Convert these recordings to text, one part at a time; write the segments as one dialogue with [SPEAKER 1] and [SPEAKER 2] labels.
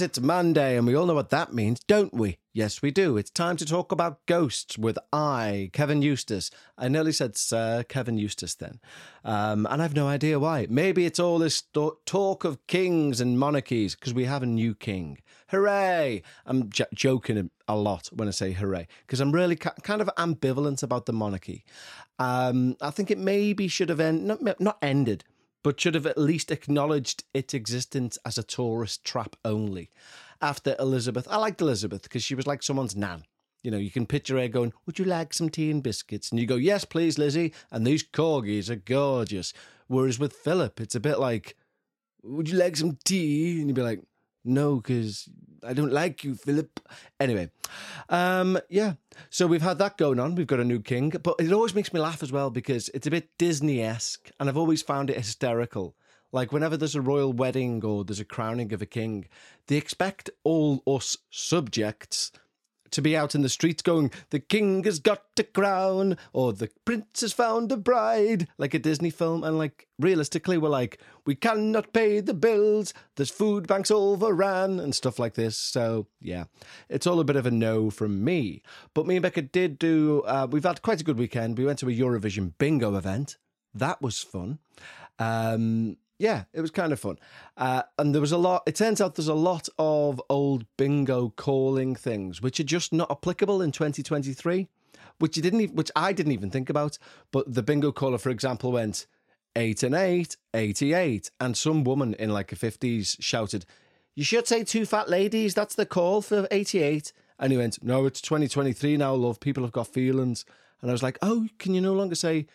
[SPEAKER 1] It's Monday, and we all know what that means, don't we? Yes, we do. It's time to talk about ghosts with I, Kevin Eustace. I nearly said Sir Kevin Eustace then, um, and I've no idea why. Maybe it's all this th- talk of kings and monarchies because we have a new king. Hooray! I'm j- joking a lot when I say hooray because I'm really ca- kind of ambivalent about the monarchy. Um, I think it maybe should have end- not, not ended but should have at least acknowledged its existence as a tourist trap only. After Elizabeth, I liked Elizabeth because she was like someone's nan. You know, you can picture her going, Would you like some tea and biscuits? And you go, Yes, please, Lizzie. And these corgis are gorgeous. Whereas with Philip, it's a bit like, Would you like some tea? And you'd be like, No, because I don't like you, Philip. Anyway, um, yeah. So we've had that going on. We've got a new king, but it always makes me laugh as well because it's a bit Disney esque, and I've always found it hysterical. Like whenever there's a royal wedding or there's a crowning of a king, they expect all us subjects to be out in the streets going, The king has got a crown, or The prince has found a bride, like a Disney film. And like, realistically, we're like, We cannot pay the bills, there's food banks overran, and stuff like this. So, yeah, it's all a bit of a no from me. But me and Becca did do, uh, we've had quite a good weekend. We went to a Eurovision bingo event. That was fun. Um, yeah, it was kind of fun. Uh, and there was a lot, it turns out there's a lot of old bingo calling things which are just not applicable in 2023, which you didn't even, which I didn't even think about. But the bingo caller, for example, went eight and eight, 88. And some woman in like a 50s shouted, You should say two fat ladies. That's the call for 88. And he went, No, it's 2023 now, love. People have got feelings. And I was like, Oh, can you no longer say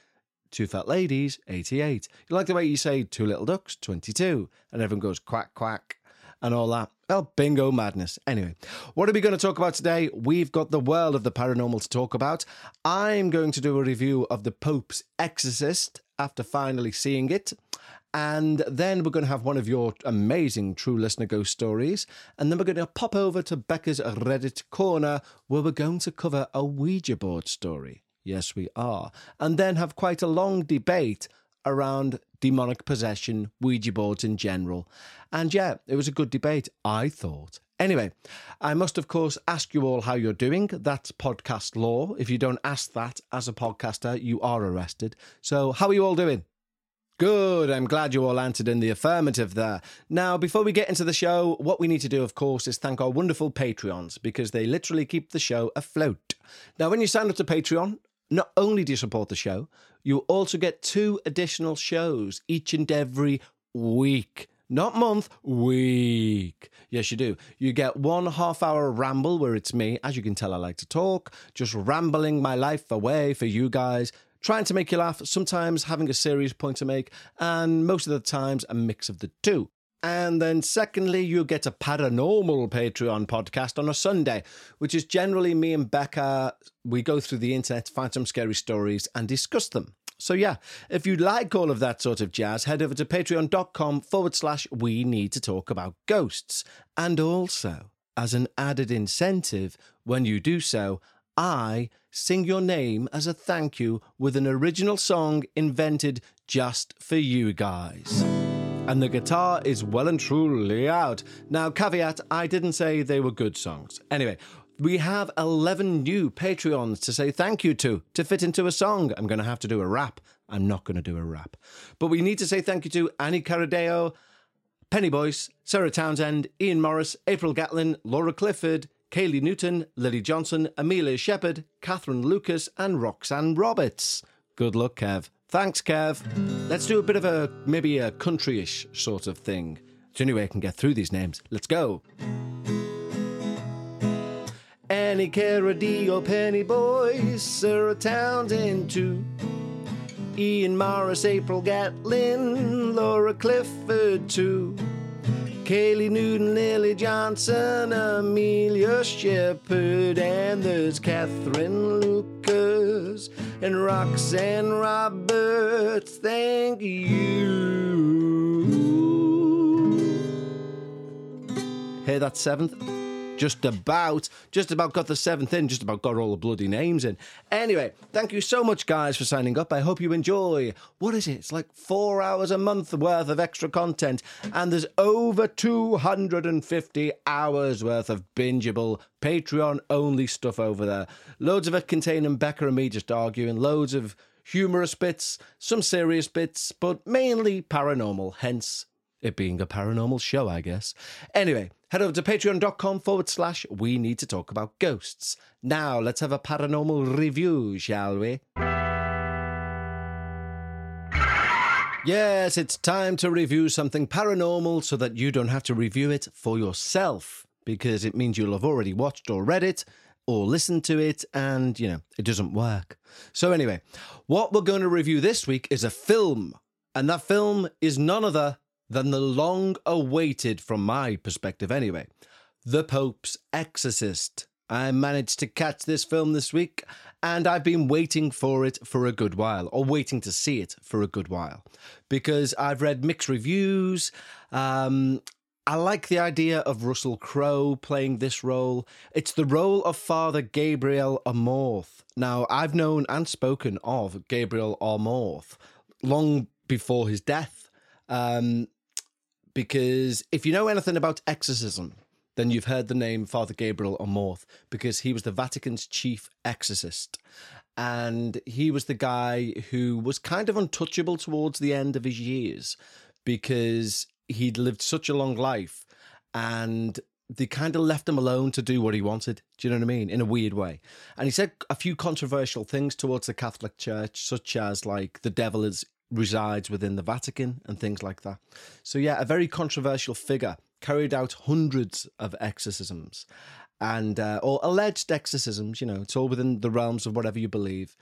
[SPEAKER 1] Two Fat Ladies, 88. You like the way you say Two Little Ducks, 22. And everyone goes quack, quack, and all that. Well, bingo madness. Anyway, what are we going to talk about today? We've got the world of the paranormal to talk about. I'm going to do a review of The Pope's Exorcist after finally seeing it. And then we're going to have one of your amazing true listener ghost stories. And then we're going to pop over to Becca's Reddit corner where we're going to cover a Ouija board story. Yes, we are. And then have quite a long debate around demonic possession, Ouija boards in general. And yeah, it was a good debate, I thought. Anyway, I must, of course, ask you all how you're doing. That's podcast law. If you don't ask that as a podcaster, you are arrested. So, how are you all doing? Good. I'm glad you all answered in the affirmative there. Now, before we get into the show, what we need to do, of course, is thank our wonderful Patreons because they literally keep the show afloat. Now, when you sign up to Patreon, not only do you support the show, you also get two additional shows each and every week. Not month, week. Yes, you do. You get one half hour ramble where it's me, as you can tell, I like to talk, just rambling my life away for you guys, trying to make you laugh, sometimes having a serious point to make, and most of the times a mix of the two. And then, secondly, you get a paranormal Patreon podcast on a Sunday, which is generally me and Becca. We go through the internet, find some scary stories, and discuss them. So, yeah, if you like all of that sort of jazz, head over to patreon.com forward slash we need to talk about ghosts. And also, as an added incentive, when you do so, I sing your name as a thank you with an original song invented just for you guys and the guitar is well and truly out. Now, caveat, I didn't say they were good songs. Anyway, we have 11 new Patreons to say thank you to, to fit into a song. I'm going to have to do a rap. I'm not going to do a rap. But we need to say thank you to Annie Caradeo, Penny Boyce, Sarah Townsend, Ian Morris, April Gatlin, Laura Clifford, Kaylee Newton, Lily Johnson, Amelia Shepherd, Catherine Lucas, and Roxanne Roberts. Good luck, Kev. Thanks, Kev. Let's do a bit of a maybe a countryish sort of thing. It's only way I can get through these names. Let's go. Annie Caradeo, Penny Boyce, Sarah Townsend too. Ian Morris, April Gatlin, Laura Clifford too. Kaylee Newton, Lily Johnson, Amelia Shepherd, and there's Catherine Lucas and Roxanne Roberts. Thank you. Hey, that seventh. Just about, just about got the seventh in, just about got all the bloody names in. Anyway, thank you so much, guys, for signing up. I hope you enjoy. What is it? It's like four hours a month worth of extra content, and there's over 250 hours worth of bingeable Patreon only stuff over there. Loads of it containing Becca and me just arguing, loads of humorous bits, some serious bits, but mainly paranormal, hence it being a paranormal show, I guess. Anyway, head over to patreon.com forward slash we need to talk about ghosts. Now, let's have a paranormal review, shall we? Yes, it's time to review something paranormal so that you don't have to review it for yourself because it means you'll have already watched or read it or listened to it and, you know, it doesn't work. So, anyway, what we're going to review this week is a film, and that film is none other than the long awaited, from my perspective anyway, The Pope's Exorcist. I managed to catch this film this week, and I've been waiting for it for a good while, or waiting to see it for a good while, because I've read mixed reviews. Um, I like the idea of Russell Crowe playing this role. It's the role of Father Gabriel Amorth. Now, I've known and spoken of Gabriel Amorth long before his death. Um, because if you know anything about exorcism, then you've heard the name Father Gabriel Amorth because he was the Vatican's chief exorcist. And he was the guy who was kind of untouchable towards the end of his years because he'd lived such a long life and they kind of left him alone to do what he wanted. Do you know what I mean? In a weird way. And he said a few controversial things towards the Catholic Church, such as like the devil is resides within the Vatican and things like that. So, yeah, a very controversial figure, carried out hundreds of exorcisms and, uh, or alleged exorcisms, you know, it's all within the realms of whatever you believe.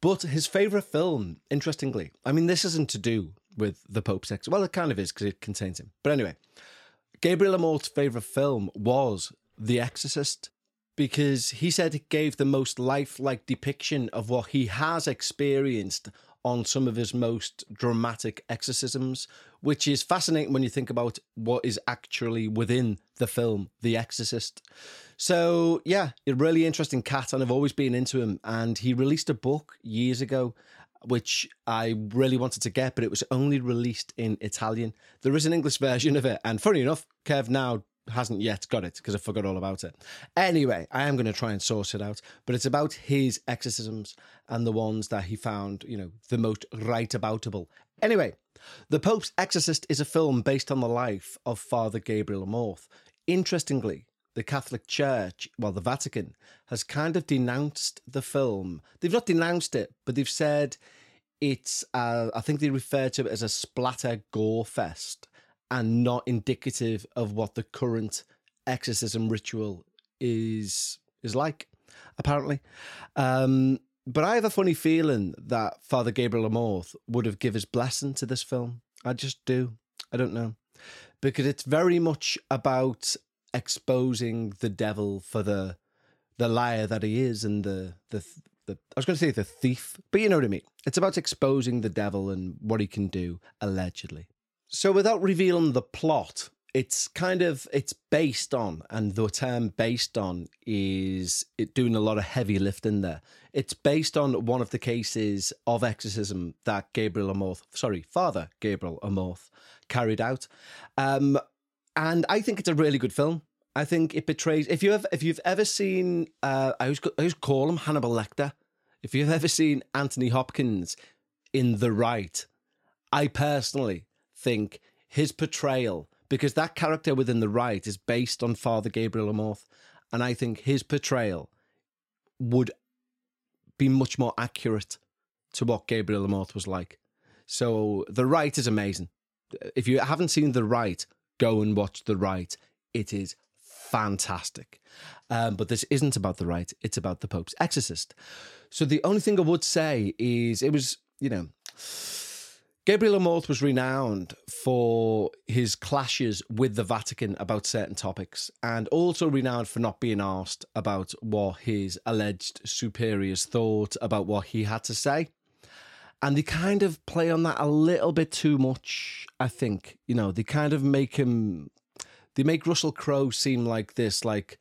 [SPEAKER 1] But his favourite film, interestingly, I mean, this isn't to do with the Pope's Exorcism. Well, it kind of is because it contains him. But anyway, Gabriel Amorth's favourite film was The Exorcist because he said it gave the most lifelike depiction of what he has experienced on some of his most dramatic exorcisms, which is fascinating when you think about what is actually within the film The Exorcist. So, yeah, a really interesting cat, and I've always been into him. And he released a book years ago, which I really wanted to get, but it was only released in Italian. There is an English version of it, and funny enough, Kev now hasn't yet got it because I forgot all about it. Anyway, I am going to try and source it out, but it's about his exorcisms and the ones that he found, you know, the most right aboutable. Anyway, The Pope's Exorcist is a film based on the life of Father Gabriel Amorth. Interestingly, the Catholic Church, well, the Vatican, has kind of denounced the film. They've not denounced it, but they've said it's, uh, I think they refer to it as a splatter gore fest and not indicative of what the current exorcism ritual is is like apparently um, but i have a funny feeling that father gabriel amorth would have given his blessing to this film i just do i don't know because it's very much about exposing the devil for the the liar that he is and the the the I was going to say the thief, but you know what I mean. It's about exposing the devil and what he can do allegedly. So without revealing the plot, it's kind of it's based on and the term based on is it doing a lot of heavy lifting there. It's based on one of the cases of exorcism that gabriel amorth sorry father gabriel amorth carried out. Um, and i think it's a really good film. I think it betrays if you have if you've ever seen uh, i always, I always call him hannibal lecter. If you've ever seen anthony hopkins in the Rite i personally think his portrayal, because that character within the Rite is based on Father Gabriel Amorth, and I think his portrayal would be much more accurate to what Gabriel Amorth was like. So the Rite is amazing. If you haven't seen the Rite, go and watch the Rite. It is fantastic. Um, but this isn't about the Rite, it's about the Pope's exorcist. So the only thing I would say is it was, you know, Gabriel Amorth was renowned for his clashes with the Vatican about certain topics and also renowned for not being asked about what his alleged superiors thought about what he had to say. And they kind of play on that a little bit too much, I think. You know, they kind of make him, they make Russell Crowe seem like this, like,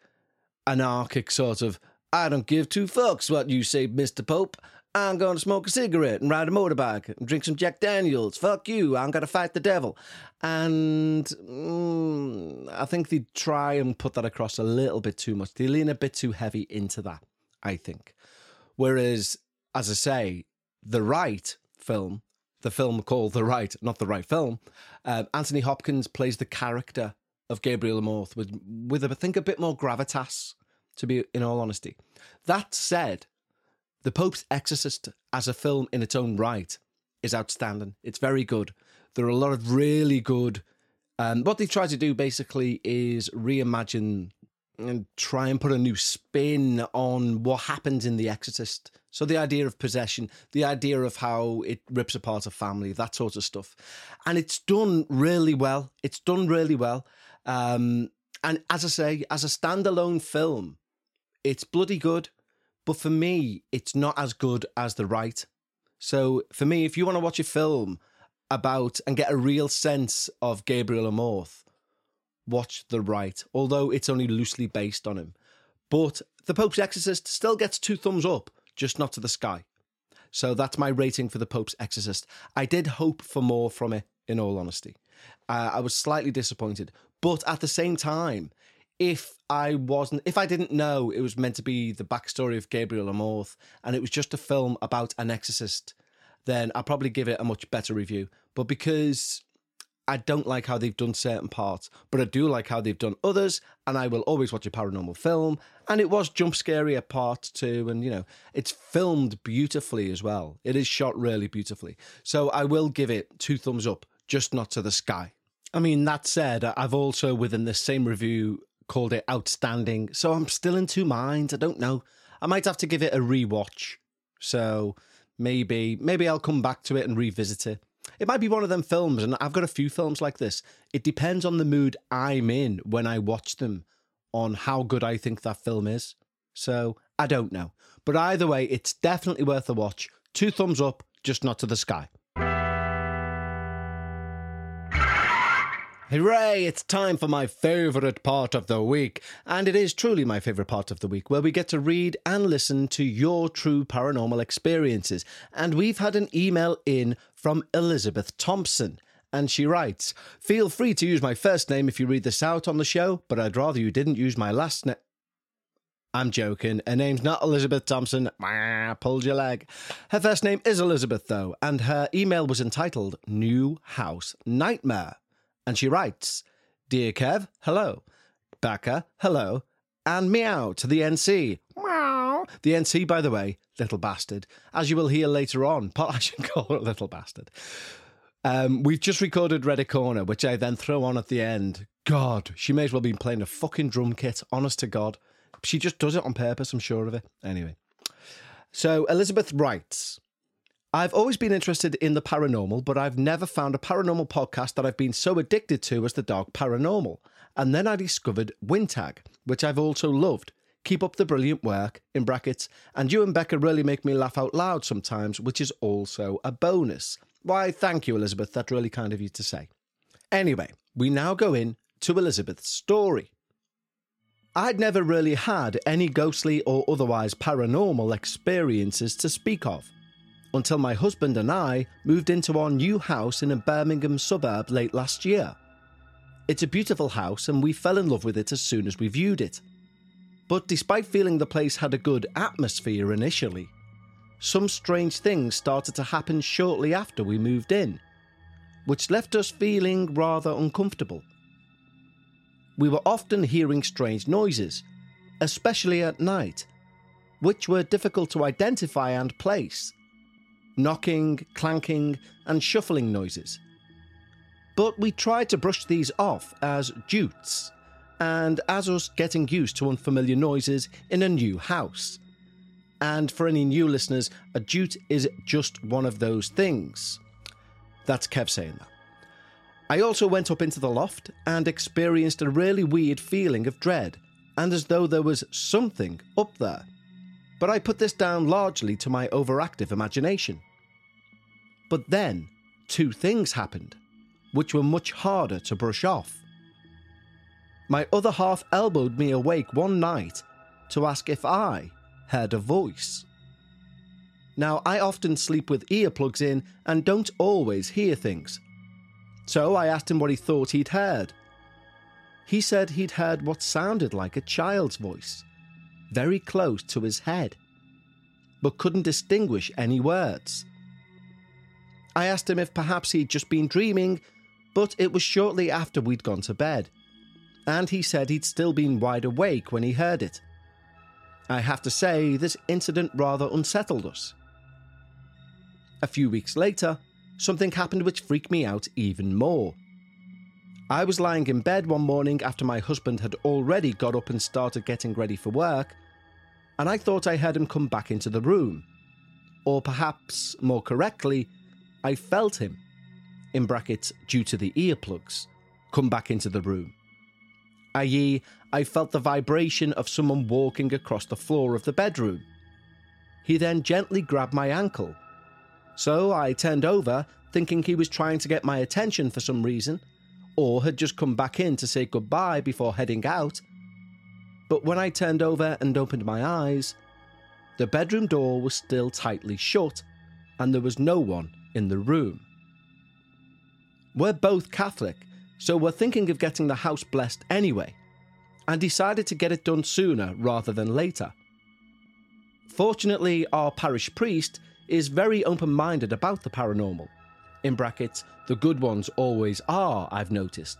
[SPEAKER 1] anarchic sort of, I don't give two fucks what you say, Mr. Pope. I'm going to smoke a cigarette and ride a motorbike and drink some Jack Daniels. Fuck you. I'm going to fight the devil. And mm, I think they try and put that across a little bit too much. They lean a bit too heavy into that, I think. Whereas, as I say, the Rite film, the film called The Rite, not the right film, um, Anthony Hopkins plays the character of Gabriel Amorth with, with, I think, a bit more gravitas, to be in all honesty. That said, The Pope's Exorcist as a film in its own right is outstanding. It's very good. There are a lot of really good. Um, what they've tried to do basically is reimagine and try and put a new spin on what happens in The Exorcist. So the idea of possession, the idea of how it rips apart a family, that sort of stuff, and it's done really well. It's done really well. Um, and as I say, as a standalone film, it's bloody good. But for me, it's not as good as The Rite. So for me, if you want to watch a film about and get a real sense of Gabriel Amorth, watch The Rite, although it's only loosely based on him. But The Pope's Exorcist still gets two thumbs up, just not to the sky. So that's my rating for The Pope's Exorcist. I did hope for more from it, in all honesty. Uh, I was slightly disappointed. But at the same time, if I wasn't, if I didn't know it was meant to be the backstory of Gabriel Amorth and it was just a film about an exorcist, then I'd probably give it a much better review. But because I don't like how they've done certain parts, but I do like how they've done others, and I will always watch a paranormal film. And it was jump scary at part two, and you know, it's filmed beautifully as well. It is shot really beautifully. So I will give it two thumbs up, just not to the sky. I mean, that said, I've also within the same review called it outstanding, so I'm still in two minds. I don't know. I might have to give it a rewatch. So maybe maybe I'll come back to it and revisit it. It might be one of them films, and I've got a few films like this. It depends on the mood I'm in when I watch them, on how good I think that film is. So I don't know. But either way, it's definitely worth a watch. Two thumbs up, just not to the sky. Hooray! It's time for my favourite part of the week. And it is truly my favourite part of the week, where we get to read and listen to your true paranormal experiences. And we've had an email in from Elizabeth Thompson. And she writes, Feel free to use my first name if you read this out on the show, but I'd rather you didn't use my last name. I'm joking. Her name's not Elizabeth Thompson. Pulled your leg. Her first name is Elizabeth, though, and her email was entitled New House Nightmare. And she writes Dear Kev, hello. Becca, hello. And meow to the NC. Meow. The NC, by the way, little bastard. As you will hear later on, I should call her little bastard. Um, we've just recorded Reddit Corner, which I then throw on at the end. God, she may as well be playing a fucking drum kit, honest to God. She just does it on purpose, I'm sure of it. Anyway. So Elizabeth writes I've always been interested in the paranormal, but I've never found a paranormal podcast that I've been so addicted to as The Dark Paranormal. And then I discovered Wintag, which I've also loved. Keep up the brilliant work, in brackets, and you and Becca really make me laugh out loud sometimes, which is also a bonus. Why, thank you, Elizabeth. That's really kind of you to say. Anyway, we now go in to Elizabeth's story. I'd never really had any ghostly or otherwise paranormal experiences to speak of until my husband and I moved into our new house in a Birmingham suburb late last year. It's a beautiful house and we fell in love with it as soon as we viewed it. But despite feeling the place had a good atmosphere initially, some strange things started to happen shortly after we moved in, which left us feeling rather uncomfortable. We were often hearing strange noises, especially at night, which were difficult to identify and place knocking, clanking, and shuffling noises. But we tried to brush these off as jutes, and as us getting used to unfamiliar noises in a new house. And for any new listeners, a jute is just one of those things. That's Kev saying that. I also went up into the loft and experienced a really weird feeling of dread, and as though there was something up there. But I put this down largely to my overactive imagination. But then, two things happened, which were much harder to brush off. My other half elbowed me awake one night to ask if I heard a voice. Now, I often sleep with earplugs in and don't always hear things. So I asked him what he thought he'd heard. He said he'd heard what sounded like a child's voice, very close to his head, but couldn't distinguish any words. I asked him if perhaps he'd just been dreaming, but it was shortly after we'd gone to bed, and he said he'd still been wide awake when he heard it. I have to say, this incident rather unsettled us. A few weeks later, something happened which freaked me out even more. I was lying in bed one morning after my husband had already got up and started getting ready for work, and I thought I heard him come back into the room. Or perhaps, more correctly, I felt him, in brackets due to the earplugs, come back into the room. I.e., I felt the vibration of someone walking across the floor of the bedroom. He then gently grabbed my ankle so I turned over, thinking he was trying to get my attention for some reason, or had just come back in to say goodbye before heading out. But when I turned over and opened my eyes, the bedroom door was still tightly shut, and there was no one in the room. We're both Catholic, so we're thinking of getting the house blessed anyway, and decided to get it done sooner rather than later. Fortunately, our parish priest is very open minded about the paranormal. In brackets, the good ones always are, I've noticed.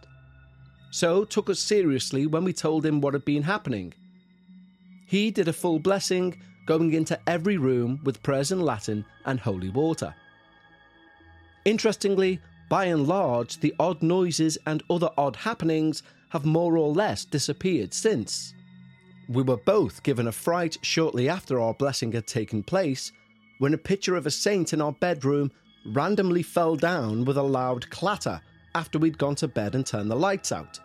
[SPEAKER 1] So took us seriously when we told him what had been happening. He did a full blessing, going into every room with prayers in Latin and holy water. Interestingly, by and large, the odd noises and other odd happenings have more or less disappeared since. We were both given a fright shortly after our blessing had taken place when a picture of a saint in our bedroom randomly fell down with a loud clatter after we'd gone to bed and turned the lights out.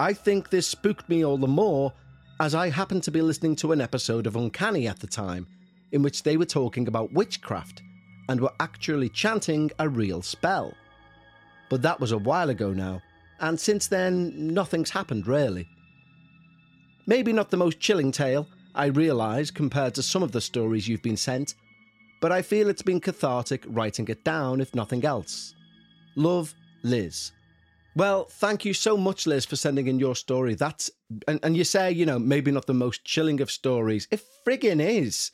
[SPEAKER 1] I think this spooked me all the more as I happened to be listening to an episode of Uncanny at the time in which they were talking about witchcraft and were actually chanting a real spell. But that was a while ago now, and since then, nothing's happened really. Maybe not the most chilling tale, I realise, compared to some of the stories you've been sent, but I feel it's been cathartic writing it down, if nothing else. Love, Liz. Well, thank you so much, Liz, for sending in your story. That's and, and you say, you know, maybe not the most chilling of stories. It friggin' is.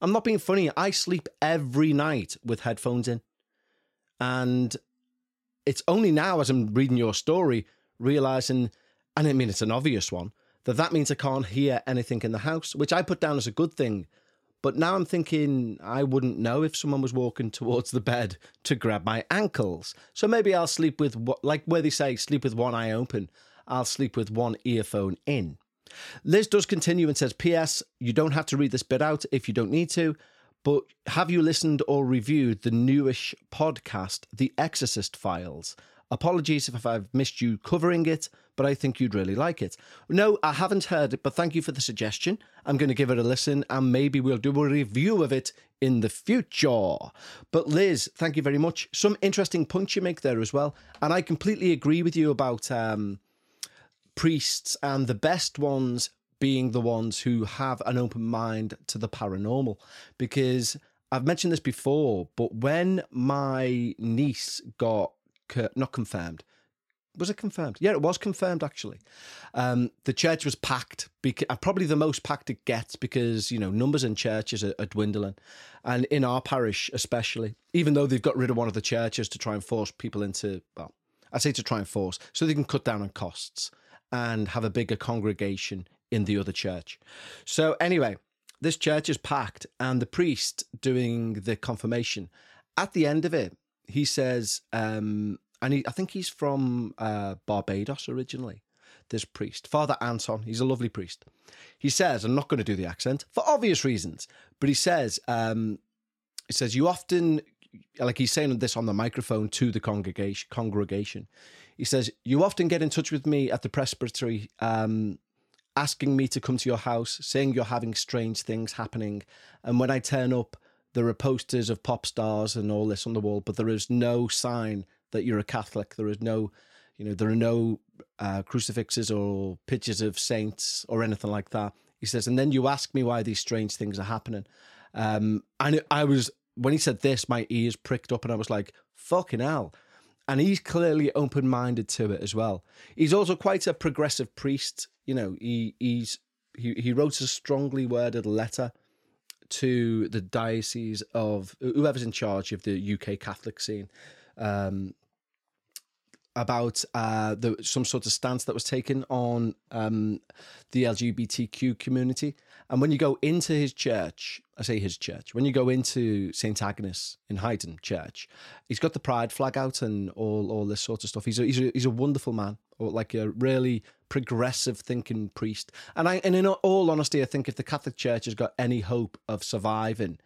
[SPEAKER 1] I'm not being funny. I sleep every night with headphones in. And it's only now as I'm reading your story, realizing, and I mean, it's an obvious one, that that means I can't hear anything in the house, which I put down as a good thing but now I'm thinking I wouldn't know if someone was walking towards the bed to grab my ankles. So maybe I'll sleep with, like where they say, sleep with one eye open. I'll sleep with one earphone in. Liz does continue and says, P.S. You don't have to read this bit out if you don't need to, but have you listened or reviewed the newish podcast, The Exorcist Files? Apologies if I've missed you covering it, but I think you'd really like it. No, I haven't heard it, but thank you for the suggestion. I'm going to give it a listen and maybe we'll do a review of it in the future. But Liz, thank you very much. Some interesting points you make there as well. And I completely agree with you about um, priests and the best ones being the ones who have an open mind to the paranormal because I've mentioned this before, but when my niece got not confirmed. Was it confirmed? Yeah, it was confirmed actually. Um, the church was packed, because, uh, probably the most packed it gets because you know numbers in churches are, are dwindling, and in our parish especially. Even though they've got rid of one of the churches to try and force people into, well, I say to try and force, so they can cut down on costs and have a bigger congregation in the other church. So anyway, this church is packed, and the priest doing the confirmation at the end of it, he says, um, and he, I think he's from uh, Barbados originally. This priest, Father Anton, he's a lovely priest. He says, I'm not going to do the accent for obvious reasons, but he says, um, he says, you often, like he's saying this on the microphone to the congregation. Congregation, he says, you often get in touch with me at the presbytery, um, asking me to come to your house, saying you're having strange things happening, and when I turn up, there are posters of pop stars and all this on the wall, but there is no sign that you're a Catholic. There is no, you know, there are no uh, crucifixes or pictures of saints or anything like that. He says, and then you ask me why these strange things are happening. Um, and I was, when he said this, my ears pricked up and I was like, fucking hell. And he's clearly open minded to it as well. He's also quite a progressive priest. You know, he, he's, he, he wrote a strongly worded letter to the diocese of whoever's in charge of the UK Catholic scene um, about uh, the, some sort of stance that was taken on um, the LGBTQ community. And when you go into his church, I say his church, when you go into St. Agnes in Hayden Church, he's got the pride flag out and all, all this sort of stuff. He's a, he's a, he's a wonderful man, or like a really progressive thinking priest. And I, and in all honesty, I think if the Catholic Church has got any hope of surviving,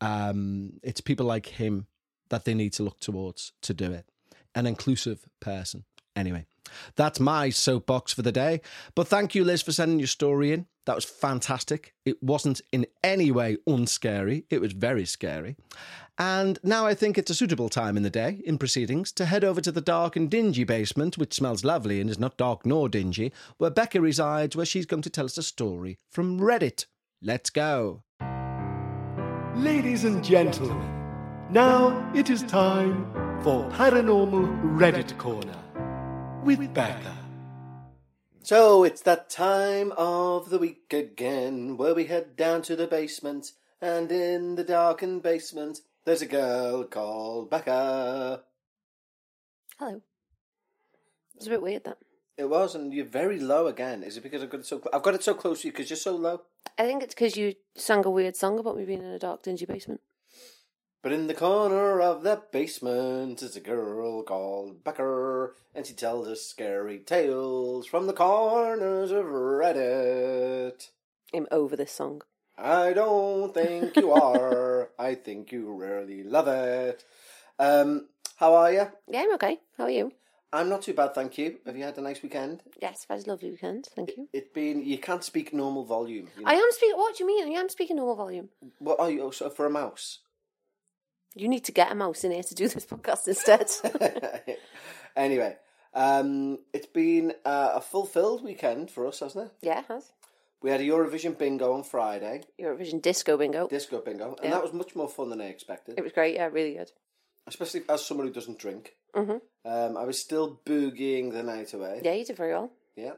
[SPEAKER 1] um, it's people like him that they need to look towards to do it. An inclusive person. Anyway, that's my soapbox for the day. But thank you, Liz, for sending your story in. That was fantastic. It wasn't in any way unscary, it was very scary. And now I think it's a suitable time in the day, in proceedings, to head over to the dark and dingy basement, which smells lovely and is not dark nor dingy, where Becca resides, where she's going to tell us a story from Reddit. Let's go.
[SPEAKER 2] Ladies and gentlemen, now it is time for Paranormal Reddit Corner with Becca.
[SPEAKER 1] So it's that time of the week again where we head down to the basement, and in the darkened basement there's a girl called Becca.
[SPEAKER 3] Hello. It's a bit weird that.
[SPEAKER 1] It was, and you're very low again. Is it because I've got it so? Cl- I've got it so close to you because you're so low.
[SPEAKER 3] I think it's because you sang a weird song about me being in a dark, dingy basement.
[SPEAKER 1] But in the corner of the basement is a girl called Becca, and she tells us scary tales from the corners of Reddit.
[SPEAKER 3] I'm over this song.
[SPEAKER 1] I don't think you are. I think you really love it. Um, how are you?
[SPEAKER 3] Yeah, I'm okay. How are you?
[SPEAKER 1] I'm not too bad, thank you. Have you had a nice weekend?
[SPEAKER 3] Yes, I've had a lovely weekend. Thank you.
[SPEAKER 1] It's been. You can't speak normal volume. You know?
[SPEAKER 3] I am speaking. What do you mean? I am speaking normal volume.
[SPEAKER 1] What are you? So for a mouse?
[SPEAKER 3] You need to get a mouse in here to do this podcast instead.
[SPEAKER 1] anyway, um, it's been uh, a fulfilled weekend for us, hasn't it?
[SPEAKER 3] yeah, it has.
[SPEAKER 1] We had a Eurovision bingo on Friday,
[SPEAKER 3] Eurovision Disco Bingo.
[SPEAKER 1] disco bingo, and
[SPEAKER 3] Yeah.
[SPEAKER 1] that was much more fun than I expected.
[SPEAKER 3] It was great. Yeah, really good.
[SPEAKER 1] Especially as someone who doesn't drink.
[SPEAKER 3] hmm
[SPEAKER 1] Um, I was still boogieing the night away.
[SPEAKER 3] Yeah, you did very well.
[SPEAKER 1] Yeah.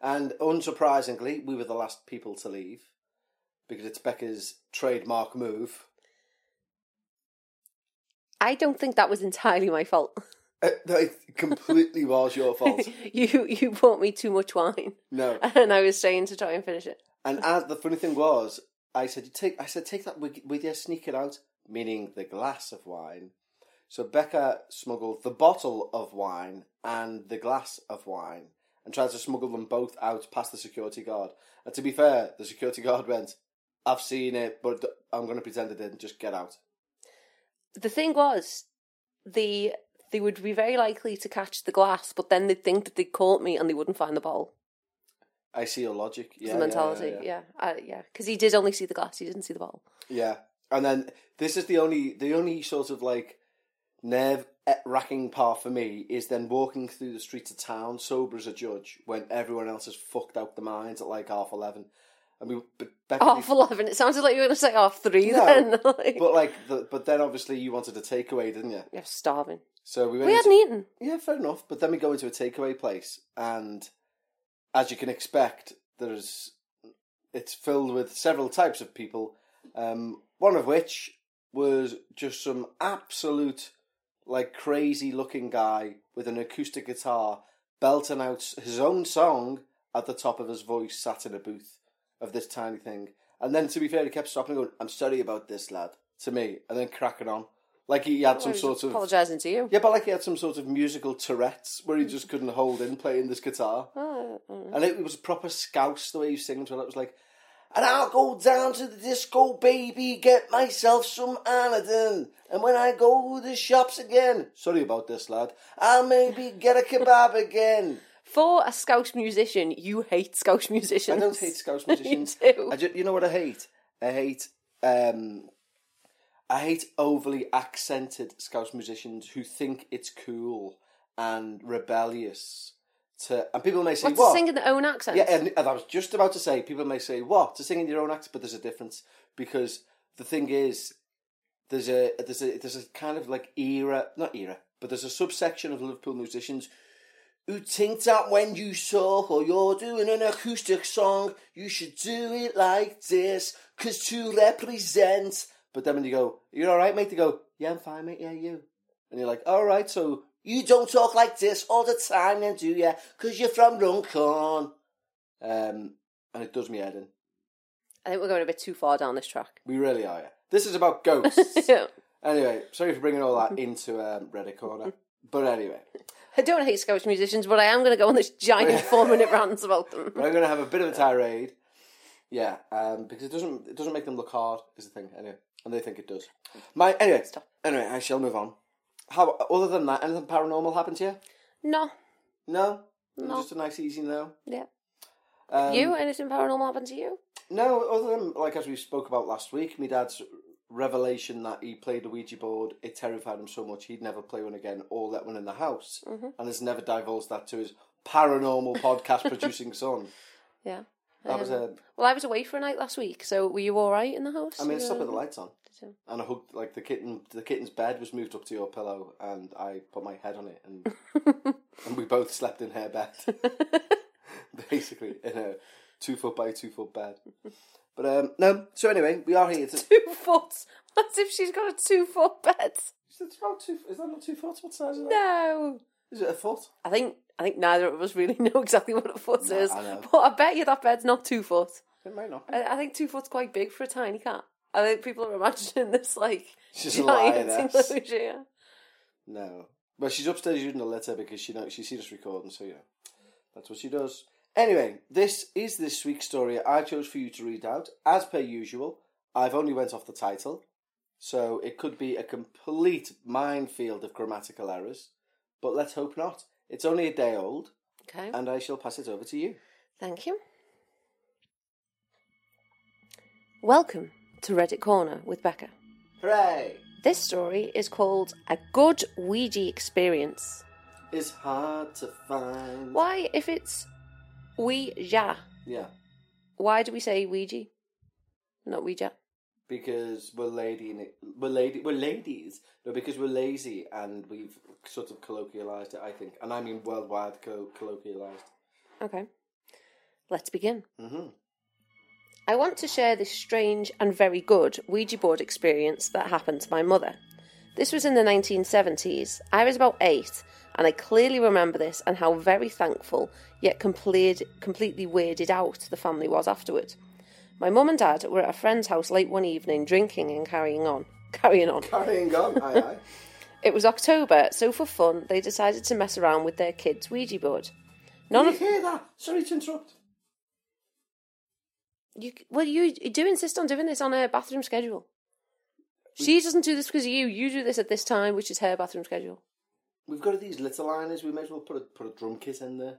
[SPEAKER 1] And unsurprisingly, we were the last people to leave because it's Becca's trademark move.
[SPEAKER 3] I don't think that was entirely my fault.
[SPEAKER 1] Uh, no, it completely was your fault.
[SPEAKER 3] you you bought me too much wine,
[SPEAKER 1] No.
[SPEAKER 3] and I was staying to try and finish it.
[SPEAKER 1] And as the funny thing was, I said, "You take." I said, "Take that with, with you, sneak it out," meaning the glass of wine. So Becca smuggled the bottle of wine and the glass of wine, and tried to smuggle them both out past the security guard. And to be fair, the security guard went, "I've seen it, but I'm going to pretend it didn't. Just get out."
[SPEAKER 3] The thing was, the they would be very likely to catch the glass, but then they'd think that they caught me and they wouldn't find the bottle.
[SPEAKER 1] I see your logic. Yeah,
[SPEAKER 3] the mentality,
[SPEAKER 1] yeah, yeah.
[SPEAKER 3] yeah, uh, yeah, because he did only see the glass, he didn't see the bottle.
[SPEAKER 1] Yeah, and then this is the only the only sort of like nerve wracking part for me is then walking through the streets of town sober as a judge when everyone else has fucked out the minds at like half eleven. I mean, but
[SPEAKER 3] Half eleven. It sounded like you were going to say half three.
[SPEAKER 1] No,
[SPEAKER 3] then, like,
[SPEAKER 1] but like, the, but then obviously you wanted a takeaway, didn't you?
[SPEAKER 3] you're starving.
[SPEAKER 1] So we went.
[SPEAKER 3] We
[SPEAKER 1] into-
[SPEAKER 3] hadn't eaten.
[SPEAKER 1] Yeah, fair enough. But then we go into a takeaway place, and as you can expect, there's it's filled with several types of people. Um, one of which was just some absolute like crazy looking guy with an acoustic guitar belting out his own song at the top of his voice, sat in a booth of this tiny thing. And then, to be fair, he kept stopping and going, "I'm sorry about this, lad," to me, and then cracking on like he had some
[SPEAKER 3] I
[SPEAKER 1] sort of
[SPEAKER 3] apologising to you.
[SPEAKER 1] yeah, but like he had some sort of musical Tourette's where he just couldn't hold in playing this guitar.
[SPEAKER 3] Oh.
[SPEAKER 1] And it was a proper scouse the way he was singing to it. It was like, and I'll go down to the disco, baby, get myself some Anadin. And when I go to the shops again, sorry about this, lad, I'll maybe get a kebab again.
[SPEAKER 3] For a Scouse musician, you hate Scouse musicians.
[SPEAKER 1] I don't hate Scouse musicians.
[SPEAKER 3] you do.
[SPEAKER 1] I ju- you know what I hate? I hate um, I hate overly accented Scouse musicians who think it's cool and rebellious to, and people may say,
[SPEAKER 3] What's
[SPEAKER 1] what?
[SPEAKER 3] sing in their own accent?
[SPEAKER 1] Yeah, and, and I was just about to say, people may say, what? To sing in your own accent, but there's a difference because the thing is, there's a there's a there's a kind of like era, not era, but there's a subsection of Liverpool musicians who think that when you talk or you're doing an acoustic song, you should do it like this, cause to represent. But then when you go, you're all right, mate. They go, yeah, I'm fine, mate. Yeah, you. And you're like, all right, so you don't talk like this all the time, then do you? Cause you're from Runcorn. Um, and it does me head in.
[SPEAKER 3] I think we're going a bit too far down this track.
[SPEAKER 1] We really are. Yeah. This is about ghosts. anyway, sorry for bringing all that into um, Reddit corner. But anyway,
[SPEAKER 3] I don't hate Scottish musicians, but I am going to go on this giant four minute rant about them.
[SPEAKER 1] I'm going to have a bit of a tirade. Yeah, um, because it doesn't it doesn't make them look hard is the thing anyway, and they think it does. My anyway,
[SPEAKER 3] Stop.
[SPEAKER 1] anyway, I shall move on. How other than that, anything paranormal happened to you?
[SPEAKER 3] No,
[SPEAKER 1] No,
[SPEAKER 3] No.
[SPEAKER 1] just a nice easy no.
[SPEAKER 3] yeah.
[SPEAKER 1] Um,
[SPEAKER 3] you? Anything paranormal happened to you?
[SPEAKER 1] No, other than like as we spoke about last week, my dad's revelation that he played the Ouija board, it terrified him so much he'd never play one again or let one in the house, and has never divulged that to his paranormal podcast producing son.
[SPEAKER 3] Yeah.
[SPEAKER 1] That was
[SPEAKER 3] Um,
[SPEAKER 1] a.
[SPEAKER 3] Well, I was away for a night last week, so were you all right in the house?
[SPEAKER 1] I mean, I slept with the lights on, and I hooked like the kitten. The kitten's bed was moved up to your pillow, and I put my head on it, and and we both slept in her bed, basically in a two foot by two foot bed. But um, no. So anyway, we are here to.
[SPEAKER 3] Two foot. As if she's got a two foot bed.
[SPEAKER 1] It's about two. Is that not two foot? What size is that?
[SPEAKER 3] No.
[SPEAKER 1] Is it a foot?
[SPEAKER 3] I think I think neither of us really know exactly what a foot
[SPEAKER 1] No,
[SPEAKER 3] is.
[SPEAKER 1] I know.
[SPEAKER 3] But I bet you that bed's not two foot.
[SPEAKER 1] It might not. Be.
[SPEAKER 3] I, I think two foot's quite big for a tiny cat. I think people are imagining this like
[SPEAKER 1] She's a
[SPEAKER 3] giant enclosure.
[SPEAKER 1] No. but she's upstairs using the litter because she knows she sees us recording, so yeah, that's what she does. Anyway, this is this week's story I chose for you to read out. As per usual, I've only went off the title, so it could be a complete minefield of grammatical errors, but let's hope not. It's only a day old,
[SPEAKER 3] Okay.
[SPEAKER 1] and I shall pass it over to you.
[SPEAKER 3] Thank you. Welcome to Reddit Corner with Becca.
[SPEAKER 1] Hooray!
[SPEAKER 3] This story is called A Good Ouija Experience.
[SPEAKER 1] It's hard to find.
[SPEAKER 3] Why, if it's Ouija,
[SPEAKER 1] Yeah,
[SPEAKER 3] why do we say Ouija? Not Ouija.
[SPEAKER 1] because we're lady we're lady we're ladies. No, because we're lazy and we've sort of colloquialized it. I think, and I mean worldwide co- colloquialized.
[SPEAKER 3] Okay. Let's begin.
[SPEAKER 1] hmm
[SPEAKER 3] I want to share this strange and very good Ouija board experience that happened to my mother. This was in the 1970s. I was about eight, and I clearly remember this and how very thankful, yet complete, completely weirded out the family was afterward. My mum and dad were at a friend's house late one evening, drinking and carrying on. Carrying on.
[SPEAKER 1] Carrying on, aye aye.
[SPEAKER 3] It was October, so for fun, they decided to mess around with their kids' Ouija board. None
[SPEAKER 1] Did
[SPEAKER 3] of
[SPEAKER 1] you hear that? Sorry to interrupt.
[SPEAKER 3] You well, you, you do insist on doing this on her bathroom schedule. She doesn't do this because of you. You do this at this time, which is her bathroom schedule.
[SPEAKER 1] We've got these litter liners. We may as well put a put a drum kit in there.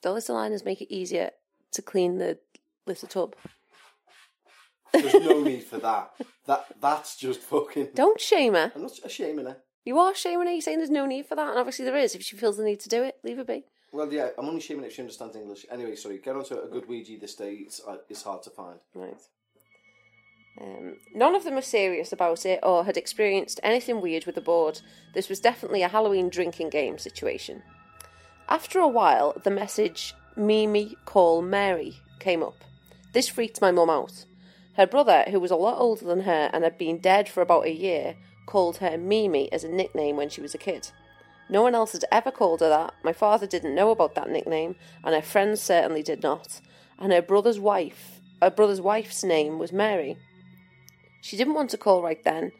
[SPEAKER 3] The litter liners make it easier to clean the litter tub.
[SPEAKER 1] There's no need for that. That that's just fucking.
[SPEAKER 3] Don't shame her.
[SPEAKER 1] I'm not shaming her.
[SPEAKER 3] You are shaming her. You're saying there's no need for that, and obviously there is. If she feels the need to do it, leave her be.
[SPEAKER 1] Well, yeah, I'm only shaming if she understands English. Anyway, sorry. Get on to a good Ouija this day. It's, uh, it's hard to find.
[SPEAKER 3] Right. Um, none of them were serious about it or had experienced anything weird with the board. This was definitely a Halloween drinking game situation. After a while, the message Mimi call Mary came up. This freaked my mum out. Her brother, who was a lot older than her and had been dead for about a year, called her Mimi as a nickname when she was a kid. No one else had ever called her that. My father didn't know about that nickname, and her friends certainly did not. And her brother's wife, her brother's wife's name was Mary. She didn't want to call right then,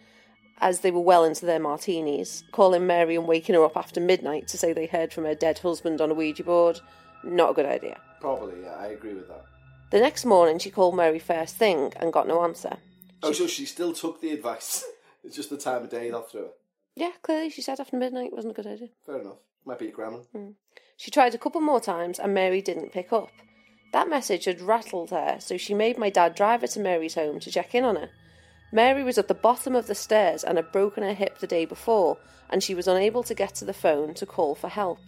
[SPEAKER 3] as they were well into their martinis. Calling Mary and waking her up after midnight to say they heard from her dead husband on a Ouija board, not a good idea.
[SPEAKER 1] Probably, yeah, I agree with that.
[SPEAKER 3] The next morning, she called Mary first thing and got no answer.
[SPEAKER 1] Oh, so she still took the advice. it's just the time of day that threw her.
[SPEAKER 3] Yeah, clearly she said after midnight wasn't a good idea.
[SPEAKER 1] Fair enough. Might be a grandma. Hmm.
[SPEAKER 3] She tried a couple more times and Mary didn't pick up. That message had rattled her, so she made my dad drive her to Mary's home to check in on her. Mary was at the bottom of the stairs and had broken her hip the day before, and she was unable to get to the phone to call for help.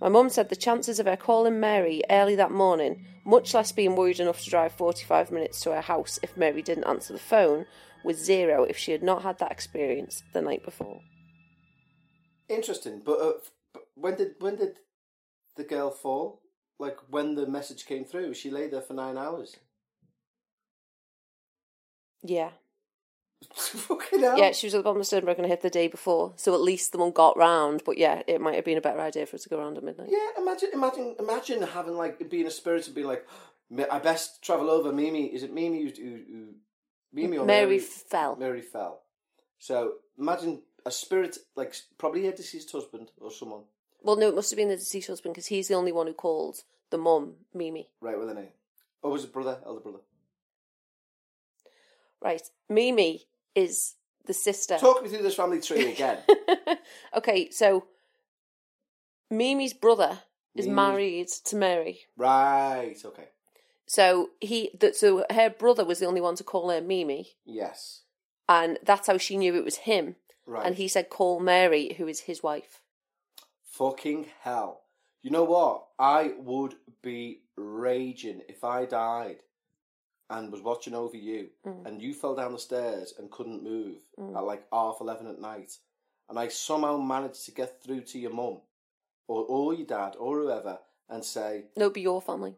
[SPEAKER 3] My mum said the chances of her calling Mary early that morning, much less being worried enough to drive 45 minutes to her house if Mary didn't answer the phone, was zero if she had not had that experience the night before.
[SPEAKER 1] Interesting, but, uh, but when did when did the girl fall? Like when the message came through, she lay there for nine hours.
[SPEAKER 3] Yeah.
[SPEAKER 1] Fucking hell.
[SPEAKER 3] Yeah, she was at the bottom of Sternberg and I hit the day before, so at least the one got round. But yeah, it might have been a better idea for her to go round at midnight.
[SPEAKER 1] Yeah, imagine, imagine, imagine having like being a spirit and being like, I best travel over. Mimi, is it Mimi who, who, who Mimi or
[SPEAKER 3] Mary
[SPEAKER 1] Mary?
[SPEAKER 3] fell.
[SPEAKER 1] Mary fell. So imagine a spirit, like probably her deceased husband or someone,
[SPEAKER 3] Well, no, it must have been the deceased husband because he's the only one who called the mum Mimi.
[SPEAKER 1] right with a name. Or was it brother, elder brother?
[SPEAKER 3] Right, Mimi is the sister.
[SPEAKER 1] Talk me through this family tree again.
[SPEAKER 3] okay, so Mimi's brother is
[SPEAKER 1] Mimi's-
[SPEAKER 3] married to Mary.
[SPEAKER 1] right. Okay.
[SPEAKER 3] So he, that so her brother was the only one to call her Mimi,
[SPEAKER 1] Yes.
[SPEAKER 3] and that's how she knew it was him.
[SPEAKER 1] Right.
[SPEAKER 3] And he said, "Call Mary, who is his wife."
[SPEAKER 1] Fucking hell. You know what? I would be raging if I died and was watching over you
[SPEAKER 3] Mm.
[SPEAKER 1] and you fell down the stairs and couldn't move at like half 11 at night and I somehow managed to get through to your mum or, or your dad or whoever and say,
[SPEAKER 3] No, be your family.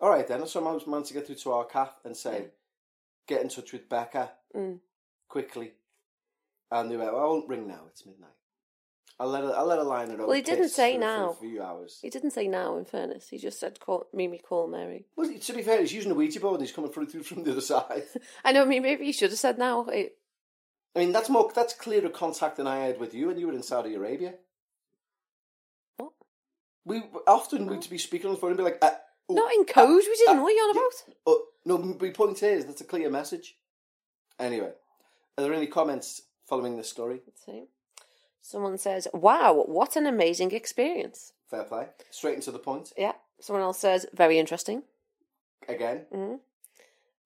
[SPEAKER 1] all right then, I somehow managed to get through to our cat and say, get in touch with Becca
[SPEAKER 3] Mm.
[SPEAKER 1] quickly. And they went, well, I won't ring now, it's midnight. I'll let her, I'll let her lie in her own
[SPEAKER 3] Well, he didn't
[SPEAKER 1] piss
[SPEAKER 3] say
[SPEAKER 1] for,
[SPEAKER 3] now.
[SPEAKER 1] For a few hours.
[SPEAKER 3] He didn't say now. In fairness, he just said, "Call Mimi, call Mary."
[SPEAKER 1] Well, to be fair, he's using a Ouija board and he's coming through, through from the other side.
[SPEAKER 3] I know. I mean, maybe he should have said now. It,
[SPEAKER 1] I mean, that's more that's clearer contact than I had with you when you were in Saudi Arabia.
[SPEAKER 3] What?
[SPEAKER 1] We often would be speaking on the phone and be like, uh, oh,
[SPEAKER 3] not in code. we didn't
[SPEAKER 1] uh,
[SPEAKER 3] know what you're on about.
[SPEAKER 1] oh, no, my point is that's a clear message. Anyway, are there any comments following this story?
[SPEAKER 3] Let's see. Someone says, "Wow, what an amazing experience."
[SPEAKER 1] Fair play. Straight into the point.
[SPEAKER 3] Yeah. Someone else says, "Very interesting."
[SPEAKER 1] Again,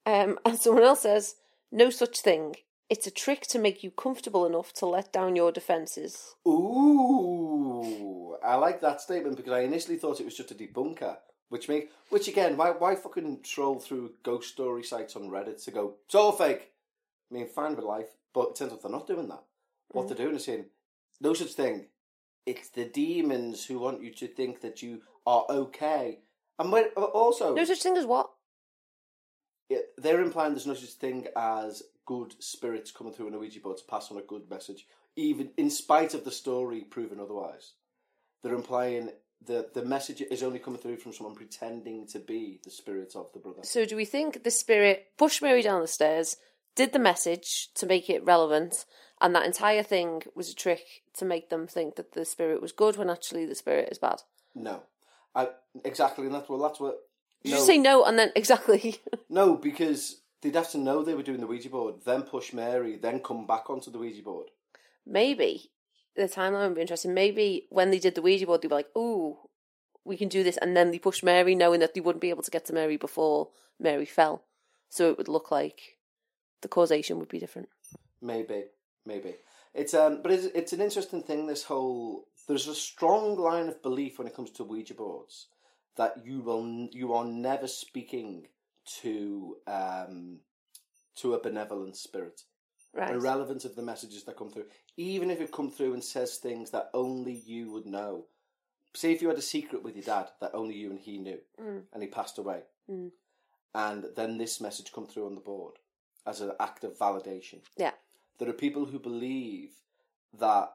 [SPEAKER 3] Um, and someone else says, "No such thing. It's a trick to make you comfortable enough to let down your defences."
[SPEAKER 1] Ooh, I like that statement because I initially thought it was just a debunker, which make which again, why why fucking troll through ghost story sites on Reddit to go it's all fake? I mean, fine with life, but it turns out they're not doing that. What they're doing is saying no such thing. It's the demons who want you to think that you are okay, and when, uh, also
[SPEAKER 3] No such thing as what?
[SPEAKER 1] it, they're implying there's no such thing as good spirits coming through an Ouija board to pass on a good message, even in spite of the story proving otherwise. They're implying that the message is only coming through from someone pretending to be the spirit of the brother.
[SPEAKER 3] So, do we think the spirit pushed Mary down the stairs, did the message to make it relevant, and that entire thing was a trick to make them think that the spirit was good when actually the spirit is bad?
[SPEAKER 1] No, I exactly, and that's what that's what.
[SPEAKER 3] Did
[SPEAKER 1] no,
[SPEAKER 3] you say no and then exactly?
[SPEAKER 1] no? Because they'd have to know they were doing the Ouija board, then push Mary, then come back onto the Ouija board.
[SPEAKER 3] Maybe the timeline would be interesting. Maybe when they did the Ouija board, they were like, "Ooh, we can do this," and then they pushed Mary, knowing that they wouldn't be able to get to Mary before Mary fell, so it would look like the causation would be different.
[SPEAKER 1] Maybe, maybe. It's um, but it's it's an interesting thing. This whole there's a strong line of belief when it comes to Ouija boards that you will you are never speaking to um to a benevolent spirit,
[SPEAKER 3] Right.
[SPEAKER 1] irrelevant of the messages that come through. Even if it come through and says things that only you would know. Say if you had a secret with your dad that only you and he knew, and he passed away,
[SPEAKER 3] Mm.
[SPEAKER 1] and then this message come through on the board as an act of validation
[SPEAKER 3] Yeah.
[SPEAKER 1] There are people who believe that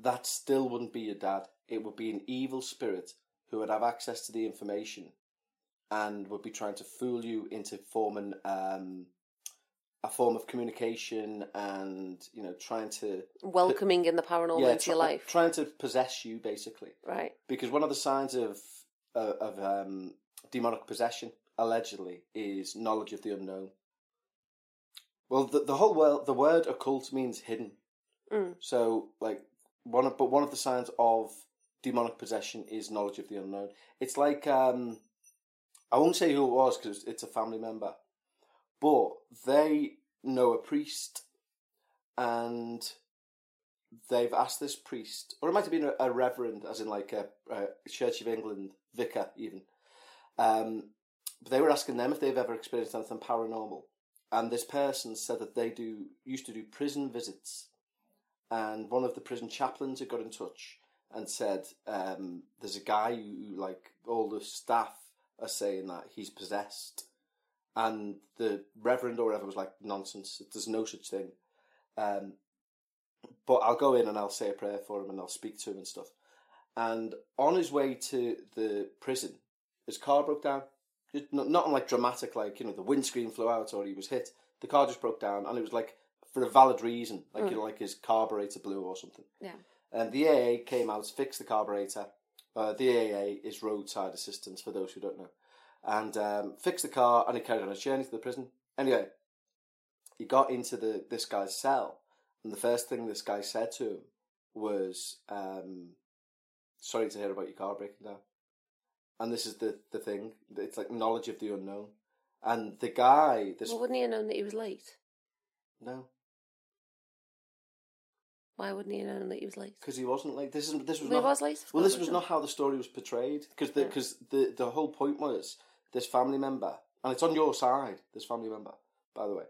[SPEAKER 1] that still wouldn't be your dad. It would be an evil spirit who would have access to the information and would be trying to fool you into forming um, a form of communication and you know trying to
[SPEAKER 3] Welcoming in the paranormal into
[SPEAKER 1] try-
[SPEAKER 3] your life.
[SPEAKER 1] trying to possess you basically
[SPEAKER 3] Right.
[SPEAKER 1] because one of the signs of uh, of um, demonic possession allegedly is knowledge of the unknown. Well, the, the whole world, the word occult means hidden.
[SPEAKER 3] Mm.
[SPEAKER 1] So, like one of, but one of the signs of demonic possession is knowledge of the unknown. It's like um, I won't say who it was because it's a family member, but they know a priest, and they've asked this priest, or it might have been a, a reverend, as in like a, a Church of England vicar, even. Um, but they were asking them if they've ever experienced anything paranormal, and this person said that they do used to do prison visits, and one of the prison chaplains had got in touch and said, um, "There's a guy who, who, like, all the staff are saying that he's possessed." And the reverend or whatever was like, nonsense, there's no such thing. Um, but I'll go in and I'll say a prayer for him and I'll speak to him and stuff. And on his way to the prison, his car broke down. Just Not, not like dramatic, like, you know, the windscreen flew out or he was hit. The car just broke down and it was like for a valid reason, like, you know, like his carburetor blew or something.
[SPEAKER 3] Yeah.
[SPEAKER 1] And the AA came out, fixed the carburetor. Uh, the AA is roadside assistance for those who don't know. And um, fixed the car and he carried on his journey to the prison. Anyway, he got into the this guy's cell, and the first thing this guy said to him was, um, "Sorry to hear about your car breaking down." And this is the the thing; it's like knowledge of the unknown. And the guy, this
[SPEAKER 3] Well, wouldn't he have known that he was late?
[SPEAKER 1] no,
[SPEAKER 3] Why wouldn't he have known that he was late?
[SPEAKER 1] because he wasn't like this. Is this was
[SPEAKER 3] Well,
[SPEAKER 1] not
[SPEAKER 3] he was late.
[SPEAKER 1] Well, this was not how the story was portrayed because the
[SPEAKER 3] Yeah.
[SPEAKER 1] because the the whole point was this family member, and it's on your side. This family member, by the way,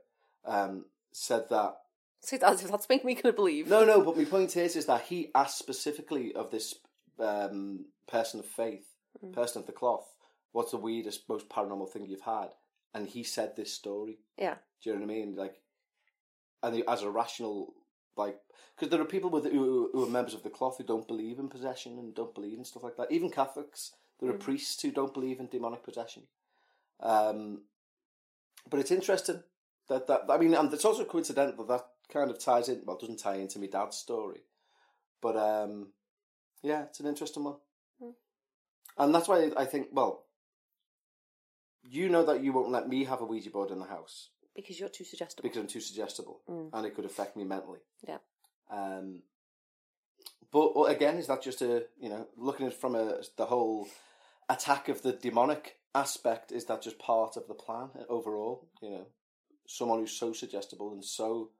[SPEAKER 1] um, said that
[SPEAKER 3] See, that's, that's making me gonna believe.
[SPEAKER 1] no, no. But my point is, is that he asked specifically of this um, person of faith,
[SPEAKER 3] Mm.
[SPEAKER 1] person of the cloth, what's the weirdest, most paranormal thing you've had, and he said this story.
[SPEAKER 3] Yeah.
[SPEAKER 1] Do you know what I mean? Like, and as a rational, like, because there are people with who, who are members of the cloth who don't believe in possession and don't believe in stuff like that. Even Catholics, there are
[SPEAKER 3] Mm.
[SPEAKER 1] priests who don't believe in demonic possession. Um, but it's interesting that that I mean, and it's also coincidental that that kind of ties in. Well, it doesn't tie into my dad's story, but um, yeah, it's an interesting one. And that's why I think. Well, you know that you won't let me have a Ouija board in the house
[SPEAKER 3] Because you're too suggestible.
[SPEAKER 1] because I'm too suggestible
[SPEAKER 3] Mm.
[SPEAKER 1] and it could affect me mentally.
[SPEAKER 3] Yeah.
[SPEAKER 1] Um, but well, again, is that just a you know looking at it from a the whole attack of the demonic aspect? Is that just part of the plan overall? You know, someone who's so suggestible and so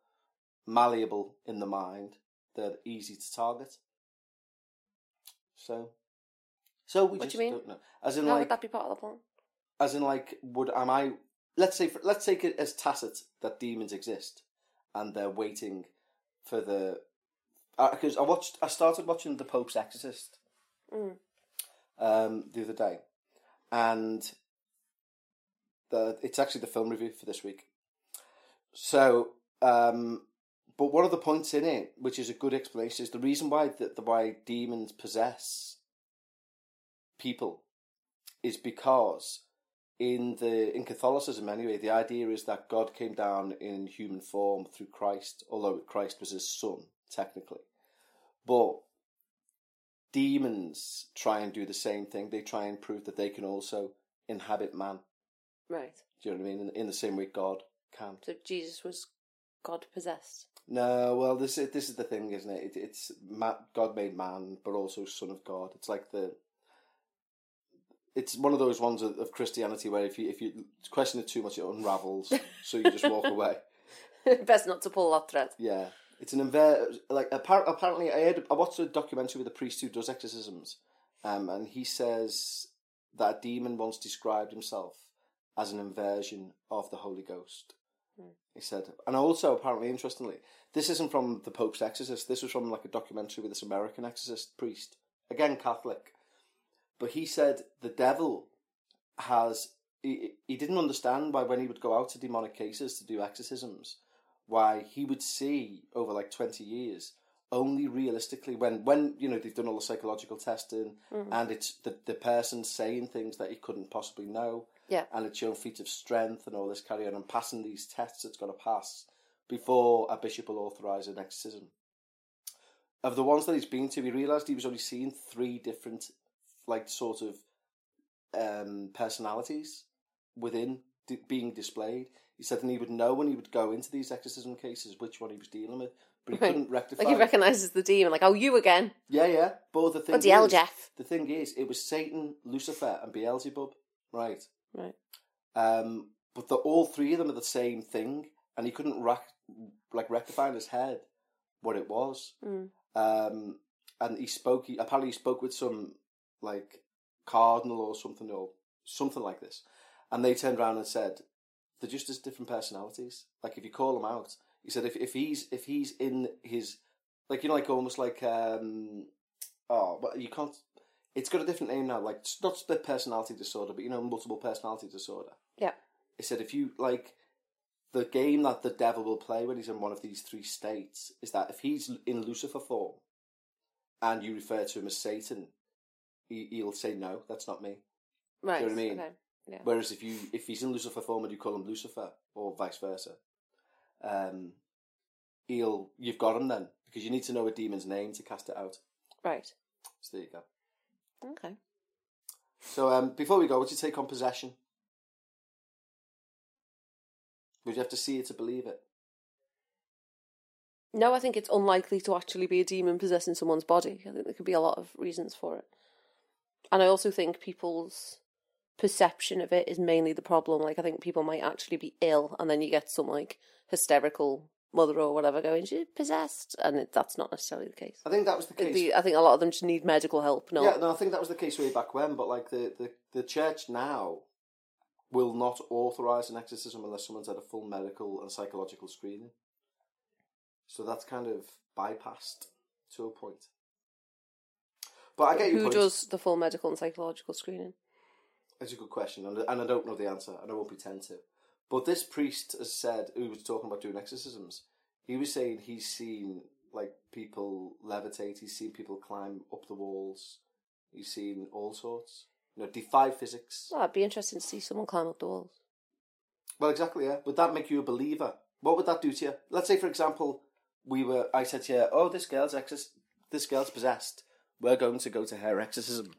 [SPEAKER 1] malleable in the mind, they're easy to target. So, so we
[SPEAKER 3] What do you mean?
[SPEAKER 1] don't know. As in,
[SPEAKER 3] How
[SPEAKER 1] like,
[SPEAKER 3] would that be part of the plan?
[SPEAKER 1] as in like would am i let's say for, let's take it as tacit that demons exist and they're waiting for the because I watched I started watching the Pope's Exorcist
[SPEAKER 3] Mm.
[SPEAKER 1] um, the other day and the it's actually the film review for this week so um, but one of the points in it which is a good explanation is the reason why the, the why demons possess people is because in the in Catholicism anyway, the idea is that God came down in human form through Christ, although Christ was his son technically. But demons try and do the same thing. They try and prove that they can also inhabit man.
[SPEAKER 3] Right.
[SPEAKER 1] Do you know what I mean? In, in the same way God can.
[SPEAKER 3] So Jesus was God possessed.
[SPEAKER 1] No, well, this is this is the thing, isn't it? it it's ma- God made man, but also Son of God. It's like the. It's one of those ones of, of Christianity where if you if you question it too much, it unravels. so you just walk away.
[SPEAKER 3] Best not to pull that thread.
[SPEAKER 1] Yeah, it's an inver like appar- apparently I heard I watched a documentary with a priest who does exorcisms, um, and he says that a demon once described himself as an inversion of the Holy Ghost. He said, and also apparently interestingly, this isn't from the Pope's exorcist. This was from like a documentary with this American exorcist priest, again Catholic, but he said the devil has he, he didn't understand why when he would go out to demonic cases to do exorcisms why he would see over like 20 years only realistically when when you know they've done all the psychological testing mm-hmm. and it's the the person saying things that he couldn't possibly know
[SPEAKER 3] Yeah.
[SPEAKER 1] and it's shown feats of strength and all this carry on and passing these tests it's got to pass before a bishop will authorize an exorcism of the ones that he's been to he realized he was only seeing three different like sort of um personalities within d- being displayed he said and he would know when he would go into these exorcism cases which one he was dealing with but he
[SPEAKER 3] Right.
[SPEAKER 1] couldn't rectify
[SPEAKER 3] Like he
[SPEAKER 1] it.
[SPEAKER 3] recognises the demon, like, oh, you again.
[SPEAKER 1] Yeah, yeah. But the thing
[SPEAKER 3] Bloody hell,
[SPEAKER 1] is,
[SPEAKER 3] Jeff.
[SPEAKER 1] the thing is, it was Satan, Lucifer, and Beelzebub, right?
[SPEAKER 3] Right.
[SPEAKER 1] Um, but the, all three of them are the same thing, and he couldn't rac- like rectify in his head what it was.
[SPEAKER 3] Mm.
[SPEAKER 1] Um, and he spoke. He, apparently, he spoke with some like cardinal or something or something like this, and they turned around and said they're just as different personalities. Like if you call them out, he said if if he's if he's in his like you know like almost like um oh but you can't. It's got a different name now, like it's not split personality disorder, but you know multiple personality disorder.
[SPEAKER 3] Yeah.
[SPEAKER 1] He said if you like the game that the devil will play when he's in one of these three states is that if he's in Lucifer form and you refer to him as Satan, he'll say no, that's not me.
[SPEAKER 3] Right.
[SPEAKER 1] Do you know what I mean?
[SPEAKER 3] Okay. Yeah.
[SPEAKER 1] Whereas if you if he's in Lucifer form and you call him Lucifer or vice versa, um, he'll you've got him then because you need to know a demon's name to cast it out.
[SPEAKER 3] Right.
[SPEAKER 1] So there you go.
[SPEAKER 3] Okay.
[SPEAKER 1] So um, before we go, what's your take on possession? Would you have to see it to believe it?
[SPEAKER 3] No, I think it's unlikely to actually be a demon possessing someone's body. I think there could be a lot of reasons for it. And I also think people's perception of it is mainly the problem. Like, I think people might actually be ill, and then you get some, like, hysterical mother or whatever going, she's possessed. And it, that's not necessarily the case.
[SPEAKER 1] I think that was the case.
[SPEAKER 3] be, I think a lot of them just need medical help. No.
[SPEAKER 1] Yeah, no, I think that was the case way back when. But like the the, the church now will not authorize an exorcism unless someone's had a full medical and psychological screening. So that's kind of bypassed to a point. But I get your
[SPEAKER 3] Who
[SPEAKER 1] point.
[SPEAKER 3] does the full medical and psychological screening?
[SPEAKER 1] It's a good question, and, and I don't know the answer, and I won't pretend to. But this priest has said, who was talking about doing exorcisms, he was saying he's seen like people levitate, he's seen people climb up the walls, he's seen all sorts. You know, defy physics.
[SPEAKER 3] Well, it'd be interesting to see someone climb up the walls.
[SPEAKER 1] Well, exactly. Yeah. Would that make you a believer? What would that do to you? Let's say, for example, we were. I said to you, "Oh, this girl's exorc- this girl's possessed. We're going to go to her exorcism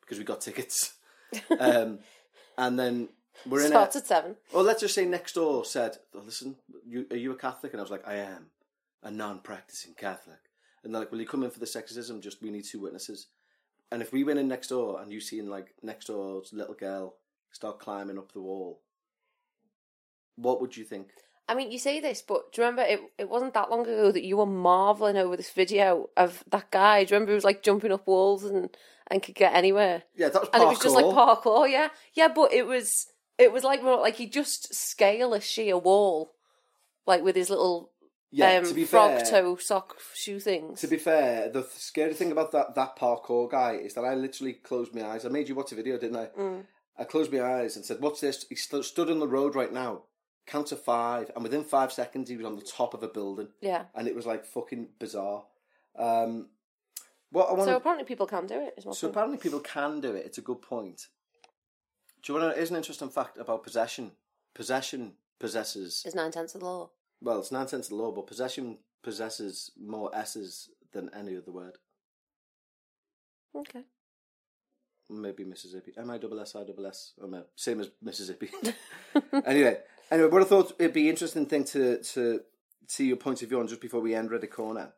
[SPEAKER 1] because we got tickets." um, and then we're in a,
[SPEAKER 3] Starts at seven.
[SPEAKER 1] Well, let's just say next door said, oh, "Listen, you, are you a Catholic?" And I was like, "I am a non-practicing Catholic." And they're like, "Will you come in for this exorcism? Just we need two witnesses." And if we went in next door and you seen like next door's little girl start climbing up the wall, what would you think?
[SPEAKER 3] I mean, you say this, but do you remember it? It wasn't that long ago that you were marveling over this video of that guy. Do you remember he was like jumping up walls and and could get anywhere?
[SPEAKER 1] Yeah, that was parkour.
[SPEAKER 3] And it was just like parkour. Yeah, yeah, but it was it was like more like he just scale a sheer wall, like with his little
[SPEAKER 1] yeah,
[SPEAKER 3] um,
[SPEAKER 1] to be
[SPEAKER 3] frog
[SPEAKER 1] fair,
[SPEAKER 3] toe sock shoe things.
[SPEAKER 1] To be fair, the th- scary thing about that that parkour guy is that I literally closed my eyes. I made you watch a video, didn't I?
[SPEAKER 3] Mm.
[SPEAKER 1] I closed my eyes and said, "What's this?" He st- stood on the road right now, count to five, and within five seconds he was on the top of a building,
[SPEAKER 3] yeah.
[SPEAKER 1] and it was like fucking bizarre. Um, what I want
[SPEAKER 3] So apparently people can do it. Is my
[SPEAKER 1] so
[SPEAKER 3] point.
[SPEAKER 1] apparently people can do it. It's a good point. Do you want to? Here's an interesting fact about possession. Possession possesses.
[SPEAKER 3] It's nine tenths of the law.
[SPEAKER 1] Well, it's nine tenths of the law, but possession possesses more s's than any other word.
[SPEAKER 3] Okay.
[SPEAKER 1] Maybe Mississippi. M I double S I double S. Same as Mississippi. anyway, anyway, what I thought it'd be interesting thing to to see your point of view on just before we end Reddit Corner.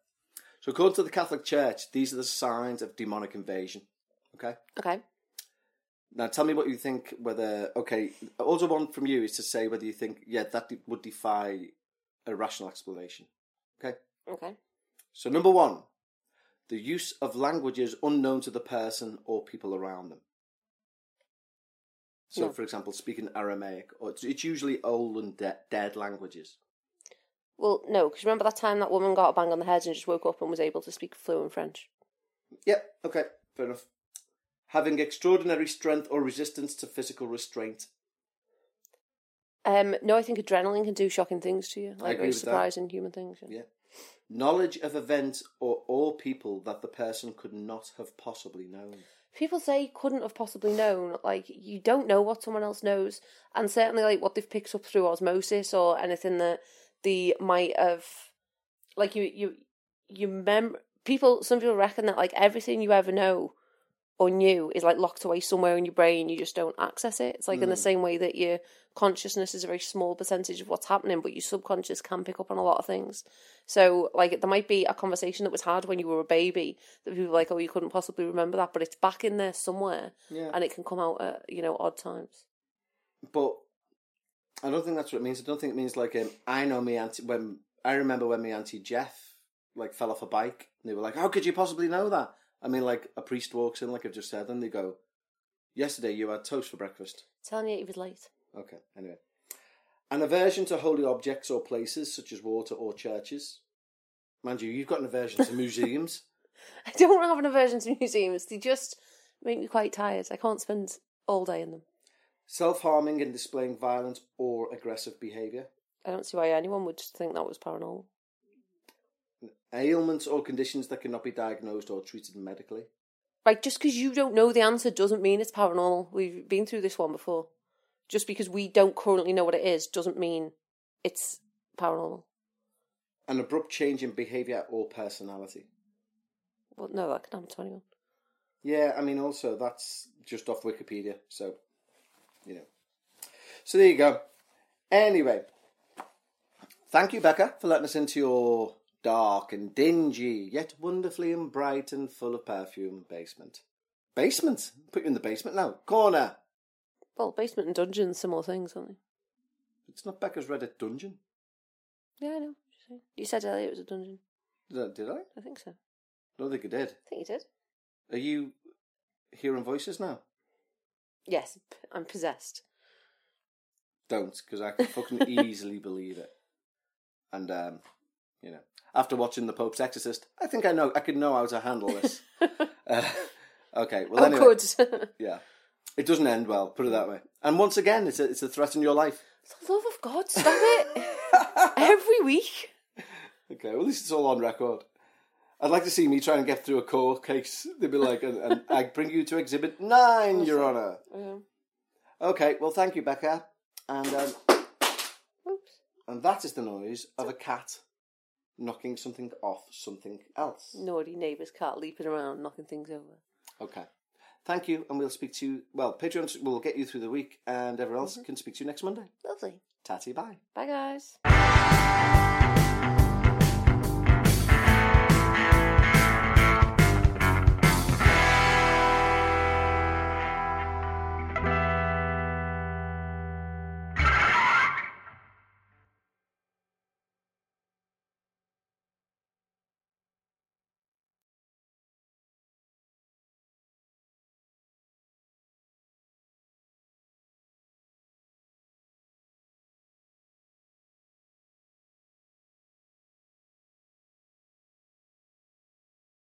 [SPEAKER 1] So, according to the Catholic Church, these are the signs of demonic invasion. Okay.
[SPEAKER 3] Okay.
[SPEAKER 1] Now, tell me what you think. Whether okay, also one from you is to say whether you think yeah that would defy a rational explanation. Okay.
[SPEAKER 3] Okay.
[SPEAKER 1] So, number one, the use of languages unknown to the person or people around them. So,
[SPEAKER 3] No.
[SPEAKER 1] for example, speaking Aramaic, or it's, it's usually old and de- dead languages.
[SPEAKER 3] Well, no, because remember that time that woman got a bang on the head and just woke up and was able to speak fluent French.
[SPEAKER 1] Yep, okay, fair enough. Having extraordinary strength or resistance to physical restraint.
[SPEAKER 3] Um, no, I think adrenaline can do shocking things to you, like very surprising human things. yeah.
[SPEAKER 1] Yeah. Knowledge of events or or people that the person could not have possibly known.
[SPEAKER 3] People say couldn't have possibly known. Like you don't know what someone else knows, and certainly like what they've picked up through osmosis or anything that they might have. Like you, you, you mem. People, some people reckon that like everything you ever know or knew is like locked away somewhere in your brain. You just don't access it. It's like in the same way that your consciousness is a very small percentage of what's happening, but your subconscious can pick up on a lot of things. So, like, there might be a conversation that was had when you were a baby that people are like, oh, you couldn't possibly remember that, but it's back in there somewhere,
[SPEAKER 1] Yeah.
[SPEAKER 3] and it can come out at you know odd times.
[SPEAKER 1] But I don't think that's what it means. I don't think it means like um, I know me auntie when I remember when my auntie Jeff like fell off a bike. And they were like, "How could you possibly know that?" I mean, like a priest walks in, like I've just said, and they go, "Yesterday you had toast for breakfast."
[SPEAKER 3] Telling you he was late.
[SPEAKER 1] Okay. Anyway, an aversion to holy objects or places such as water or churches. Mind you, you've got an aversion to museums.
[SPEAKER 3] I don't have an aversion to museums. They just make me quite tired. I can't spend all day in them.
[SPEAKER 1] Self harming and displaying violent or aggressive behaviour.
[SPEAKER 3] I don't see why anyone would think that was paranormal.
[SPEAKER 1] Ailments or conditions that cannot be diagnosed or treated medically.
[SPEAKER 3] Right, just because you don't know the answer doesn't mean it's paranormal. We've been through this one before. Just because we don't currently know what it is doesn't mean it's paranormal.
[SPEAKER 1] An abrupt change in behaviour or personality.
[SPEAKER 3] Well, no, that can happen to anyone.
[SPEAKER 1] Yeah, I mean, also, that's just off Wikipedia, so, you know. So there you go. Anyway, thank you, Becca, for letting us into your dark and dingy, yet wonderfully and bright and full of perfume basement. Basement? Put you in the basement now. Corner.
[SPEAKER 3] Well, basement and dungeons, similar things, aren't they?
[SPEAKER 1] It's not Becca's Reddit dungeon.
[SPEAKER 3] Yeah, I know. You said earlier it was a dungeon.
[SPEAKER 1] Did I? Did I?
[SPEAKER 3] I think so.
[SPEAKER 1] I don't think I did.
[SPEAKER 3] I think you did.
[SPEAKER 1] Are you hearing voices now?
[SPEAKER 3] Yes, I'm possessed.
[SPEAKER 1] Don't, because I can fucking easily believe it. And um, you know, after watching the Pope's Exorcist, I think I know I could know how to handle this. uh, okay, well,
[SPEAKER 3] oh,
[SPEAKER 1] anyway,
[SPEAKER 3] good.
[SPEAKER 1] yeah, it doesn't end well. Put it that way. And once again, it's a it's a threat in your life.
[SPEAKER 3] For the love of God, stop it. Every week.
[SPEAKER 1] Okay, well, at least it's all on record. I'd like to see me trying to get through a court case. They'd be like, and, and I bring you to Exhibit Nine, Your Honour.
[SPEAKER 3] Um,
[SPEAKER 1] Okay, well, thank you, Becca. And um,
[SPEAKER 3] oops.
[SPEAKER 1] and that is the noise of a cat knocking something off something else.
[SPEAKER 3] Naughty neighbour's cat leaping around, knocking things over.
[SPEAKER 1] Okay. Thank you, and we'll speak to you. Well, Patreon will get you through the week, and everyone else mm-hmm. can speak to you next Monday.
[SPEAKER 3] Lovely.
[SPEAKER 1] Tatty, bye.
[SPEAKER 3] Bye, guys.